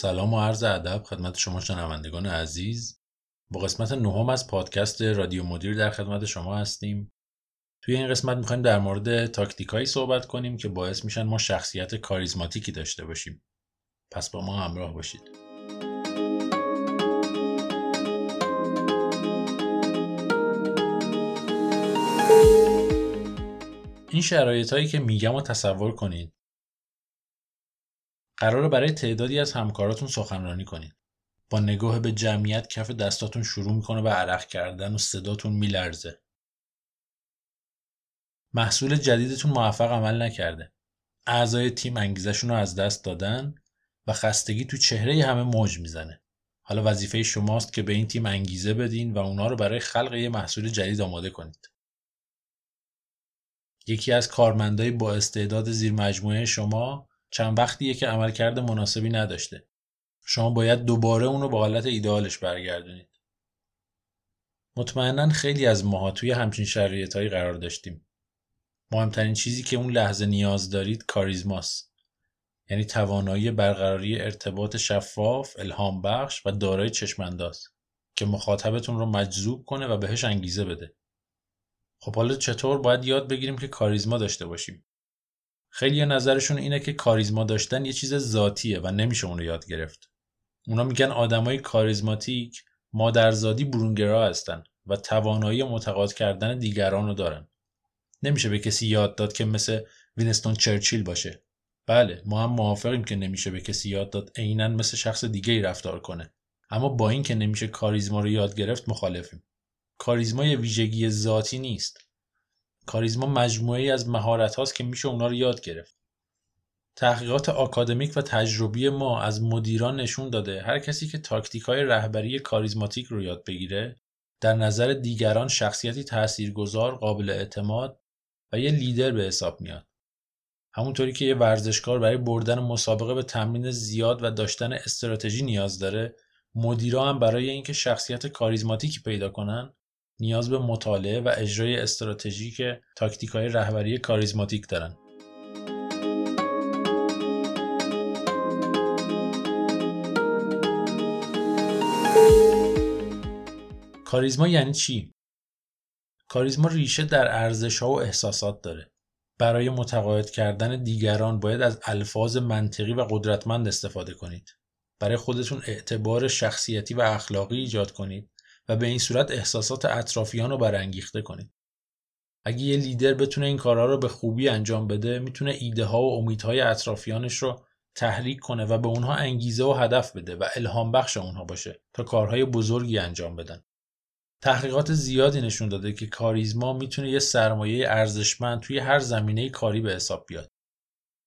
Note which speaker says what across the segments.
Speaker 1: سلام و عرض ادب خدمت شما شنوندگان عزیز. با قسمت نهم از پادکست رادیو مدیر در خدمت شما هستیم. توی این قسمت می‌خوایم در مورد تاکتیکایی صحبت کنیم که باعث میشن ما شخصیت کاریزماتیکی داشته باشیم. پس با ما همراه باشید. این شرایط هایی که میگم و تصور کنید قراره برای تعدادی از همکاراتون سخنرانی کنید. با نگاه به جمعیت کف دستاتون شروع می‌کنه به عرق کردن و صداتون میلرزه. محصول جدیدتون موفق عمل نکرده. اعضای تیم انگیزشون رو از دست دادن و خستگی تو چهره همه موج می‌زنه. حالا وظیفه شماست که به این تیم انگیزه بدین و اونا رو برای خلق یه محصول جدید آماده کنید. یکی از کارمندای با استعداد زیر مجموعه شما چند وقتیه که عملکرد مناسبی نداشته. شما باید دوباره اونو به حالت ایدئالش برگردونید. مطمئنا خیلی از ماها توی همچین شرایطهایی قرار داشتیم. مهمترین چیزی که اون لحظه نیاز دارید کاریزماست. یعنی توانایی برقراری ارتباط شفاف، الهام بخش و دارای چشمانداز که مخاطبتون رو مجذوب کنه و بهش انگیزه بده. خب حالا چطور؟ باید یاد بگیریم که کاریزما داشته باشیم؟ خیلی نظرشون اینه که کاریزما داشتن یه چیز ذاتیه و نمیشه اونو یاد گرفت. اونا میگن آدمای کاریزماتیک مادرزادی برونگرا هستن و توانایی متقاعد کردن دیگران رو دارن. نمیشه به کسی یاد داد که مثل وینستون چرچیل باشه. بله ما هم موافقیم که نمیشه به کسی یاد داد عینا مثل شخص دیگه ای رفتار کنه. اما با این که نمیشه کاریزما رو یاد گرفت مخالفیم. کاریزما یه ویژگی ذاتی نیست. کاریزما مجموعه از مهارت هاست که میشه اونا رو یاد گرفت. تحقیقات آکادمیک و تجربی ما از مدیران نشون داده هر کسی که تاکتیک های رهبری کاریزماتیک رو یاد بگیره در نظر دیگران شخصیتی تاثیرگذار قابل اعتماد و یه لیدر به حساب میاد. همونطوری که یه ورزشکار برای بردن مسابقه به تمرین زیاد و داشتن استراتژی نیاز داره مدیرا هم برای اینکه شخصیت کاریزماتیکی پیدا کنن نیاز به مطالعه و اجرای استراتژیک تاکتیک های رهبری کاریزماتیک دارن. کاریزما یعنی چی؟ کاریزما ریشه در ارزش ها و احساسات داره. برای متقاعد کردن دیگران باید از الفاظ منطقی و قدرتمند استفاده کنید. برای خودتون اعتبار شخصیتی و اخلاقی ایجاد کنید و به این صورت احساسات اطرافیان رو برانگیخته کنید. اگه یه لیدر بتونه این کارها رو به خوبی انجام بده می‌تونه ایده ها و امیدهای اطرافیانش رو تحریک کنه و به اونها انگیزه و هدف بده و الهام بخش اونها باشه تا کارهای بزرگی انجام بدن. تحقیقات زیادی نشون داده که کاریزما می‌تونه یه سرمایه ارزشمند توی هر زمینه کاری به حساب بیاد.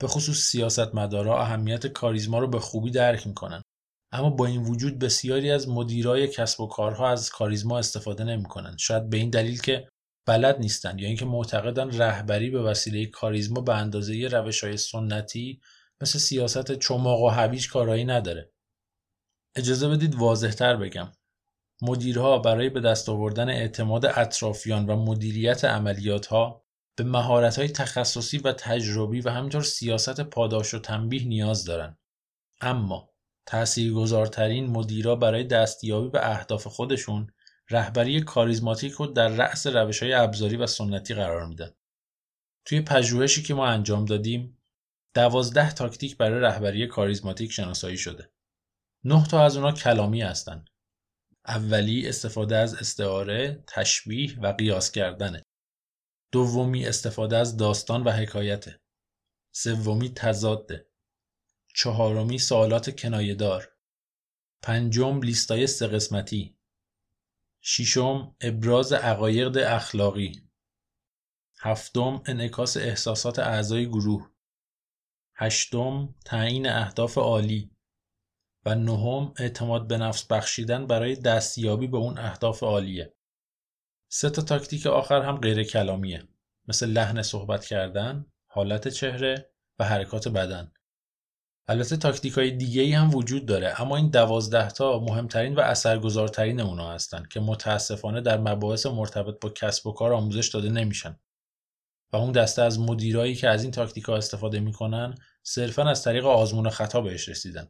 Speaker 1: به خصوص سیاستمدارا اهمیت کاریزما رو به خوبی درک می‌کنن. اما با این وجود بسیاری از مدیرای کسب و کارها از کاریزما استفاده نمی‌کنن. شاید به این دلیل که بلد نیستن یا اینکه معتقدن رهبری به وسیله کاریزما به اندازه روش های سنتی مثل سیاست چماق و هویج کارایی نداره. اجازه بدید واضحتر بگم. مدیرها برای به دست آوردن اعتماد اطرافیان و مدیریت عملیات ها به مهارت های تخصصی و تجربی و همینطور سیاست پاداش و تنبیه نیاز دارند. اما تاثیرگذارترین مدیرا برای دستیابی به اهداف خودشون رهبری کاریزماتیک رو در رأس روش های ابزاری و سنتی قرار میدن. توی پژوهشی که ما انجام دادیم دوازده تاکتیک برای رهبری کاریزماتیک شناسایی شده. نه تا از اونا کلامی هستند. اولی استفاده از استعاره، تشبیه و قیاس کردنه. دومی استفاده از داستان و حکایته. سومی تضاده. چهارمی سوالات کنایهدار. پنجم لیستای سه قسمتی. ششم ابراز عقاید اخلاقی. هفتم انعکاس احساسات اعضای گروه. هشتم تعیین اهداف عالی. و نهم اعتماد به نفس بخشیدن برای دستیابی به اون اهداف عالیه. سه تا تاکتیک آخر هم غیر کلامیه مثل لحن صحبت کردن، حالت چهره و حرکات بدن. البته تاکتیک های دیگه ای هم وجود داره اما این دوازده تا مهمترین و اثرگذارترین اونا هستن که متاسفانه در مباحث مرتبط با کسب و کار آموزش داده نمیشن. و اون دسته از مدیرایی که از این تاکتیک ها استفاده می‌کنن صرفا از طریق آزمون و خطا بهش رسیدن.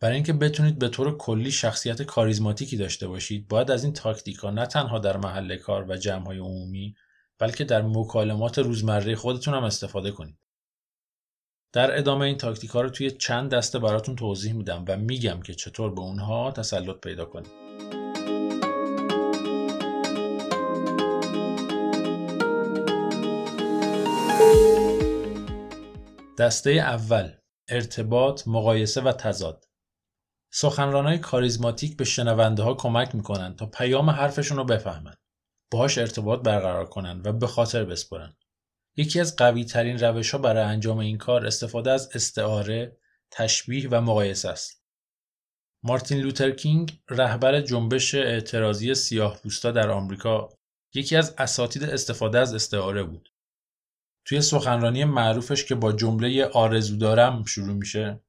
Speaker 1: برای اینکه بتونید به طور کلی شخصیت کاریزماتیکی داشته باشید باید از این تاکتیکا نه تنها در محل کار و جمعهای عمومی بلکه در مکالمات روزمره خودتون هم استفاده کنید در ادامه این تاکتیک ها رو توی چند دسته براتون توضیح میدم و میگم که چطور به اونها تسلط پیدا کنید دسته اول ارتباط، مقایسه و تضاد. های کاریزماتیک به شنونده ها کمک می‌کنن تا پیام حرفشون رو بفهمن. باهاش ارتباط برقرار کنن و به خاطر بسپرن. یکی از قوی ترین روش ها برای انجام این کار استفاده از استعاره، تشبیه و مقایسه است. مارتین لوترکینگ رهبر جنبش اعتراضی سیاه پوستا در آمریکا یکی از اساتید استفاده از استعاره بود. توی سخنرانی معروفش که با جمله آرزو دارم شروع میشه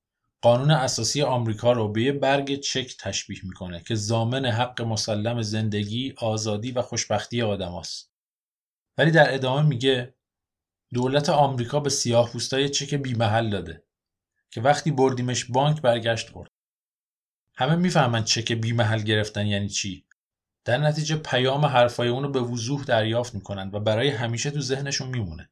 Speaker 1: قانون اساسی آمریکا رو به یه برگ چک تشبیه می‌کنه که زامن حق مسلم زندگی، آزادی و خوشبختی آدماست. ولی در ادامه میگه دولت آمریکا به سیاه پوستای چک بیمحل داده که وقتی بردیمش بانک برگشت برد. همه می‌فهمن چک بیمحل گرفتن یعنی چی. در نتیجه پیام حرفای اونو به وضوح دریافت می‌کنن و برای همیشه تو ذهنشون میمونه.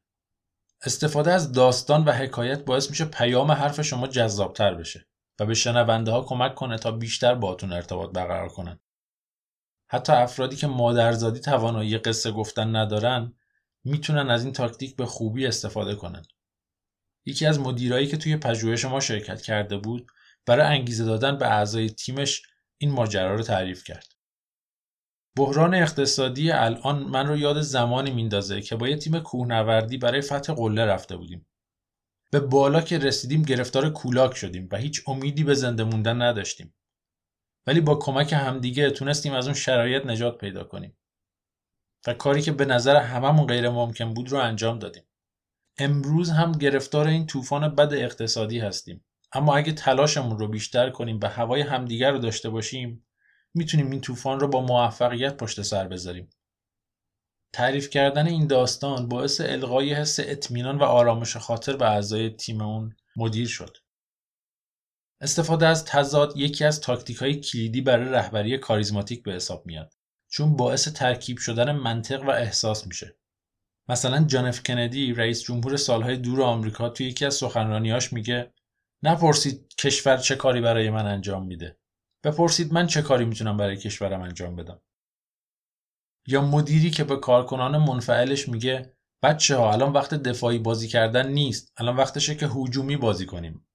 Speaker 1: استفاده از داستان و حکایت باعث میشه پیام حرف شما جذابتر بشه و به شنونده ها کمک کنه تا بیشتر باتون ارتباط برقرار کنن. حتی افرادی که مادرزادی توانایی قصه گفتن ندارن می‌تونن از این تاکتیک به خوبی استفاده کنن. یکی از مدیرایی که توی پژوهش ما شرکت کرده بود برای انگیزه دادن به اعضای تیمش این ماجرا رو تعریف کرد. بحران اقتصادی الان من رو یاد زمانی میندازه که با یه تیم کوهنوردی برای فتح قله رفته بودیم. به بالا که رسیدیم گرفتار کولاک شدیم و هیچ امیدی به زنده موندن نداشتیم. ولی با کمک همدیگه تونستیم از اون شرایط نجات پیدا کنیم. و کاری که به نظر هممون غیر ممکن بود رو انجام دادیم. امروز هم گرفتار این طوفان بد اقتصادی هستیم. اما اگه تلاشمون رو بیشتر کنیم و هوای همدیگر رو داشته باشیم می‌تونیم این طوفان رو با موفقیت پشت سر بذاریم. تعریف کردن این داستان باعث القای حس اطمینان و آرامش خاطر به اعضای تیم اون مدیر شد. استفاده از تضاد یکی از تاکتیک های کلیدی برای رهبری کاریزماتیک به حساب میاد. چون باعث ترکیب شدن منطق و احساس میشه. مثلا جان اف کندی رئیس جمهور سالهای دور آمریکا توی یکی از سخنرانیاش میگه نپرسید کشور چه کاری برای من انجام میده. بپرسید من چه کاری می‌تونم برای کشورم انجام بدم. یا مدیری که به کارکنان منفعلش میگه بچه ها الان وقت دفاعی بازی کردن نیست الان وقتشه که هجومی بازی کنیم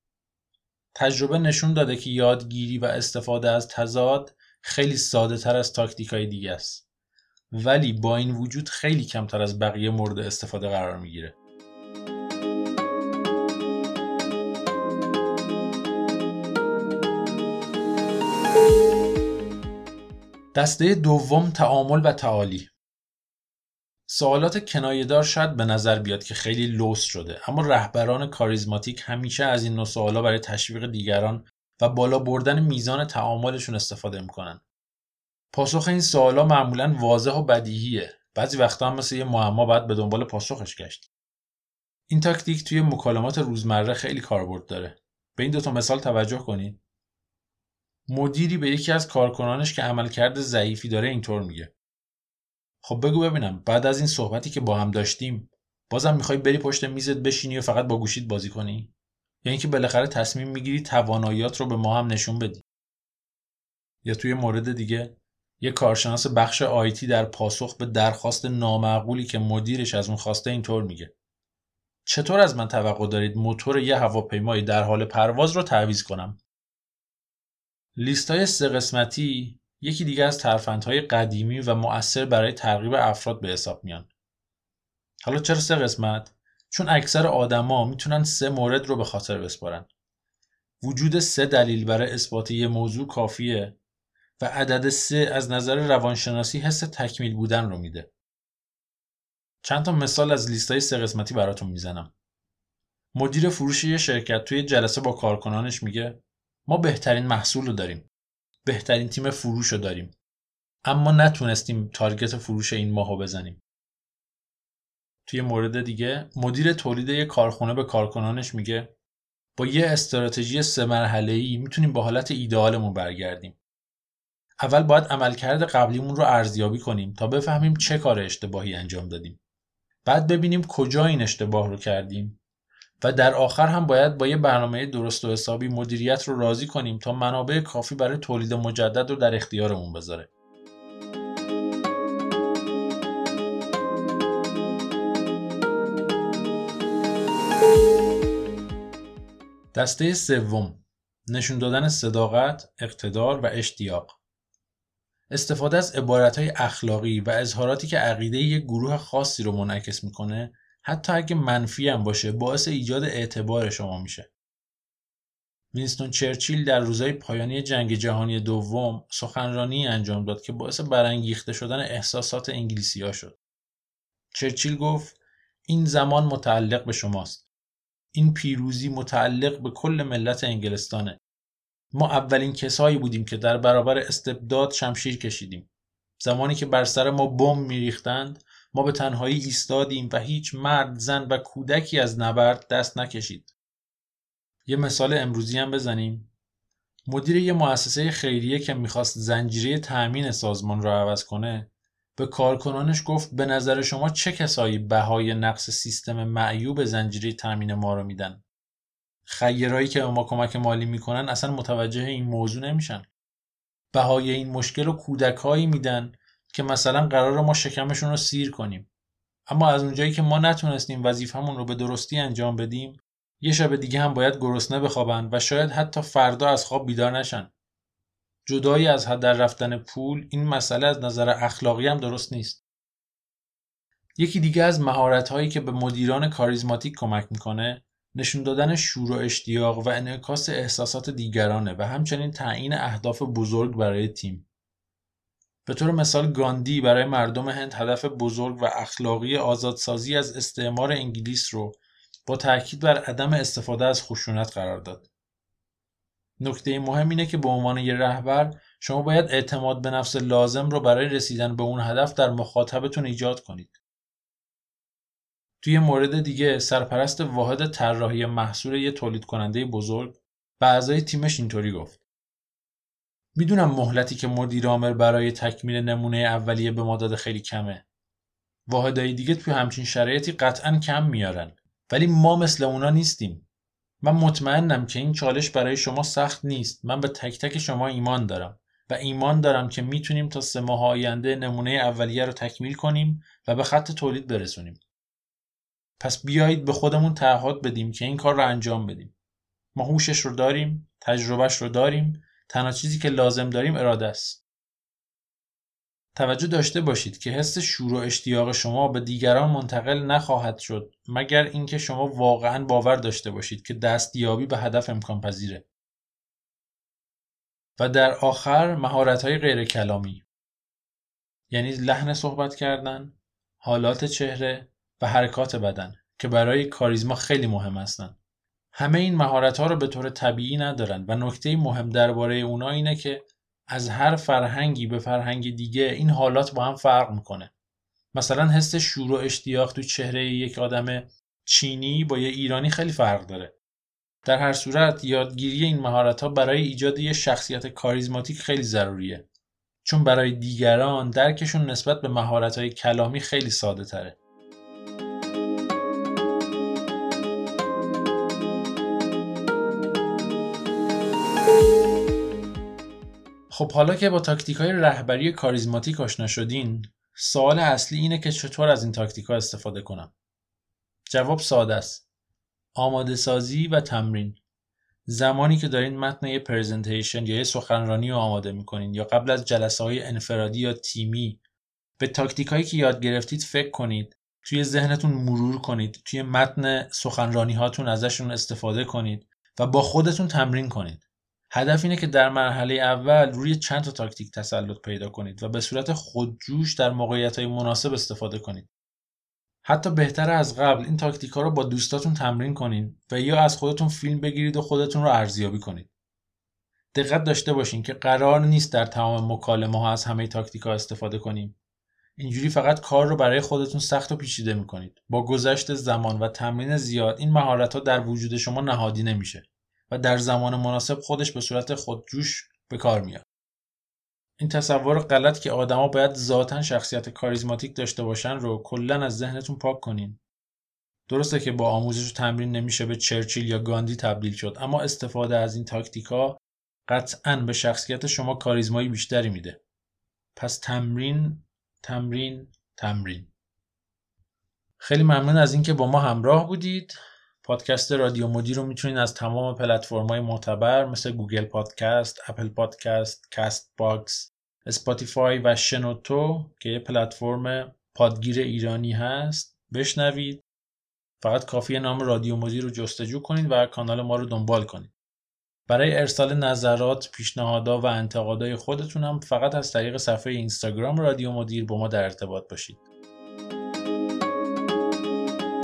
Speaker 1: تجربه نشون داده که یادگیری و استفاده از تضاد خیلی ساده تر از تاکتیک های دیگه است. ولی با این وجود خیلی کمتر از بقیه مورد استفاده قرار می‌گیره. دسته دوم تعامل و تعالی. سوالات کنایهدار شاید به نظر بیاد که خیلی لوس شده اما رهبران کاریزماتیک همیشه از این نوع سوالا برای تشویق دیگران و بالا بردن میزان تعاملشون استفاده می‌کنن. پاسخ این سوالا معمولا واضح و بدیهیه. بعضی وقتا هم مثل یه معما باید به دنبال پاسخش گشت. این تاکتیک توی مکالمات روزمره خیلی کاربرد داره. به این دوتا مثال توجه کنید. مدیری به یکی از کارکنانش که عملکرد ضعیفی داره اینطور میگه. خب بگو ببینم بعد از این صحبتی که با هم داشتیم بازم می‌خوای بری پشت میزت بشینی و فقط با گوشید بازی کنی؟ یا اینکه بالاخره تصمیم می‌گیری تواناییات رو به ما هم نشون بدی. یا توی مورد دیگه یه کارشناس بخش آیتی در پاسخ به درخواست نامعقولی که مدیرش از اون خواسته اینطور میگه. چطور از من توقع دارید موتور یه هواپیمایی در حال پرواز رو تعویض کنم؟ لیست های سه قسمتی یکی دیگه از ترفندهای قدیمی و مؤثر برای ترغیب افراد به حساب میان. حالا چرا سه قسمت؟ چون اکثر آدما می‌تونن سه مورد رو به خاطر بسپارن. وجود سه دلیل برای اثبات یه موضوع کافیه و عدد سه از نظر روانشناسی حس تکمیل بودن رو میده. چند تا مثال از لیستای سه قسمتی براتون می‌زنم. مدیر فروش یه شرکت توی جلسه با کارکنانش میگه ما بهترین محصول رو داریم. بهترین تیم فروش رو داریم. اما نتونستیم تارگت فروش این ماهو بزنیم. توی مورد دیگه مدیر تولید یک کارخونه به کارکنانش میگه با یه استراتژی سه مرحله‌ای می‌تونیم به حالت ایدئالمون برگردیم. اول باید عملکرد قبلیمون رو ارزیابی کنیم تا بفهمیم چه کار اشتباهی انجام دادیم. بعد ببینیم کجا این اشتباه رو کردیم و در آخر هم باید با یه برنامه درست و حسابی مدیریت رو راضی کنیم تا منابع کافی برای تولید مجدد رو در اختیارمون بذاره. دسته سوم نشون دادن صداقت، اقتدار و اشتیاق استفاده از عبارتهای اخلاقی و اظهاراتی که عقیده یک گروه خاصی رو منعکس می‌کنه حتی اگه منفی هم باشه باعث ایجاد اعتبار شما میشه. وینستون چرچیل در روزهای پایانی جنگ جهانی دوم سخنرانی انجام داد که باعث برانگیخته شدن احساسات انگلیسی ها شد. چرچیل گفت این زمان متعلق به شماست. این پیروزی متعلق به کل ملت انگلستانه. ما اولین کسایی بودیم که در برابر استبداد شمشیر کشیدیم. زمانی که بر سر ما بمب میریختند ما به تنهایی ایستادیم و هیچ مرد زن و کودکی از نبرد دست نکشید یه مثال امروزی هم بزنیم مدیر یه مؤسسه خیریه که می‌خواست زنجیره تأمین سازمان را عوض کنه به کارکنانش گفت به نظر شما چه کسایی بهای نقص سیستم معیوب زنجیره تأمین ما رو میدن؟ خیرایی که به ما کمک مالی می‌کنن اصلا متوجه این موضوع نمیشن. بهای این مشکل رو کودکهایی میدن که مثلا قرار ما شکمشون رو سیر کنیم. اما از اونجایی که ما نتونستیم وظیفهمون رو به درستی انجام بدیم یه شب دیگه هم باید گرسنه بخوابن و شاید حتی فردا از خواب بیدار نشن. جدایی از هدر رفتن پول این مسئله از نظر اخلاقی هم درست نیست یکی دیگه از مهارت هایی که به مدیران کاریزماتیک کمک می‌کنه نشون دادن شور و اشتیاق و انعکاس احساسات دیگرانه و همچنین تعیین اهداف بزرگ برای تیم به طور مثال گاندی برای مردم هند هدف بزرگ و اخلاقی آزادسازی از استعمار انگلیس رو با تاکید بر عدم استفاده از خشونت قرار داد. نکته مهم اینه که به عنوان یک رهبر شما باید اعتماد به نفس لازم رو برای رسیدن به اون هدف در مخاطبتون ایجاد کنید. توی مورد دیگه سرپرست واحد طراحی محصول یه تولید کننده بزرگ به اعضای تیمش اینطوری گفت می‌دونم مهلتی که مدیر عامل برای تکمیل نمونه اولیه به ما داده خیلی کمه. واحدهای دیگه توی همچین شرایطی قطعا کم میارن. ولی ما مثل اونا نیستیم. من مطمئنم که این چالش برای شما سخت نیست. من به تک تک شما ایمان دارم و ایمان دارم که می‌تونیم تا سه ماه آینده نمونه اولیه رو تکمیل کنیم و به خط تولید برسونیم. پس بیایید به خودمون تعهد بدیم که این کار رو انجام بدیم. ما هوشش رو داریم، تجربهش رو داریم تنها چیزی که لازم داریم اراده است. توجه داشته باشید که حس شور و اشتیاق شما به دیگران منتقل نخواهد شد مگر اینکه شما واقعا باور داشته باشید که دستیابی به هدف امکان پذیره. و در آخر مهارت های غیر کلامی یعنی لحن صحبت کردن، حالات چهره و حرکات بدن که برای کاریزما خیلی مهم هستند. همه این مهارت ها رو به طور طبیعی ندارن و نکته مهم درباره اونا اینه که از هر فرهنگی به فرهنگ دیگه این حالات با هم فرق می‌کنه. مثلا حس شور و اشتیاق تو چهره یک آدم چینی با یه ایرانی خیلی فرق داره. در هر صورت یادگیری این مهارت ها برای ایجاد یه شخصیت کاریزماتیک خیلی ضروریه. چون برای دیگران درکشون نسبت به مهارت های کلامی خیلی ساده تره خب حالا که با تاکتیک های رهبری کاریزماتیک آشنا شدین سوال اصلی اینه که چطور از این تاکتیک ها استفاده کنم؟ جواب ساده است. آماده سازی و تمرین. زمانی که دارین متن یه پرزنتیشن یا یه سخنرانی رو آماده می‌کنین یا قبل از جلسه های انفرادی یا تیمی به تاکتیک هایی که یاد گرفتید فکر کنید توی ذهنتون مرور کنید توی متن سخنرانی هاتون ازشون استفاده کنید و با خودتون تمرین کنید. هدف اینه که در مرحله اول روی چند تا تاکتیک تسلط پیدا کنید و به صورت خودجوش در موقعیت های مناسب استفاده کنید. حتی بهتر از قبل این تاکتیک ها رو با دوستاتون تمرین کنید و یا از خودتون فیلم بگیرید و خودتون رو ارزیابی کنید. دقت داشته باشین که قرار نیست در تمام مکالمه ها از همه تاکتیک ها استفاده کنیم. اینجوری فقط کار رو برای خودتون سخت و پیچیده می‌کنید با گذشت زمان و تمرین زیاد این مهارت ها در وجود شما نهادی نمیشه و در زمان مناسب خودش به صورت خودجوش به کار میاد. این تصور غلط که آدما باید ذاتا شخصیت کاریزماتیک داشته باشن رو کلا از ذهنتون پاک کنین. درسته که با آموزش و تمرین نمیشه به چرچیل یا گاندی تبدیل شد اما استفاده از این تاکتیکا قطعا به شخصیت شما کاریزمایی بیشتری میده. پس تمرین تمرین تمرین. خیلی ممنون از اینکه با ما همراه بودید. پادکست رادیو مدیر رو می‌تونید از تمام پلتفرم‌های معتبر مثل Google Podcast، Apple Podcast، Castbox، Spotify و شنوتو که یه پلتفرم پادگیر ایرانی هست بشنوید. فقط کافی نام رادیو مدیر رو جستجو کنید و کانال ما رو دنبال کنید. برای ارسال نظرات، پیشنهادات و انتقادهای خودتون هم فقط از طریق صفحه اینستاگرام رادیو مدیر با ما در ارتباط باشید.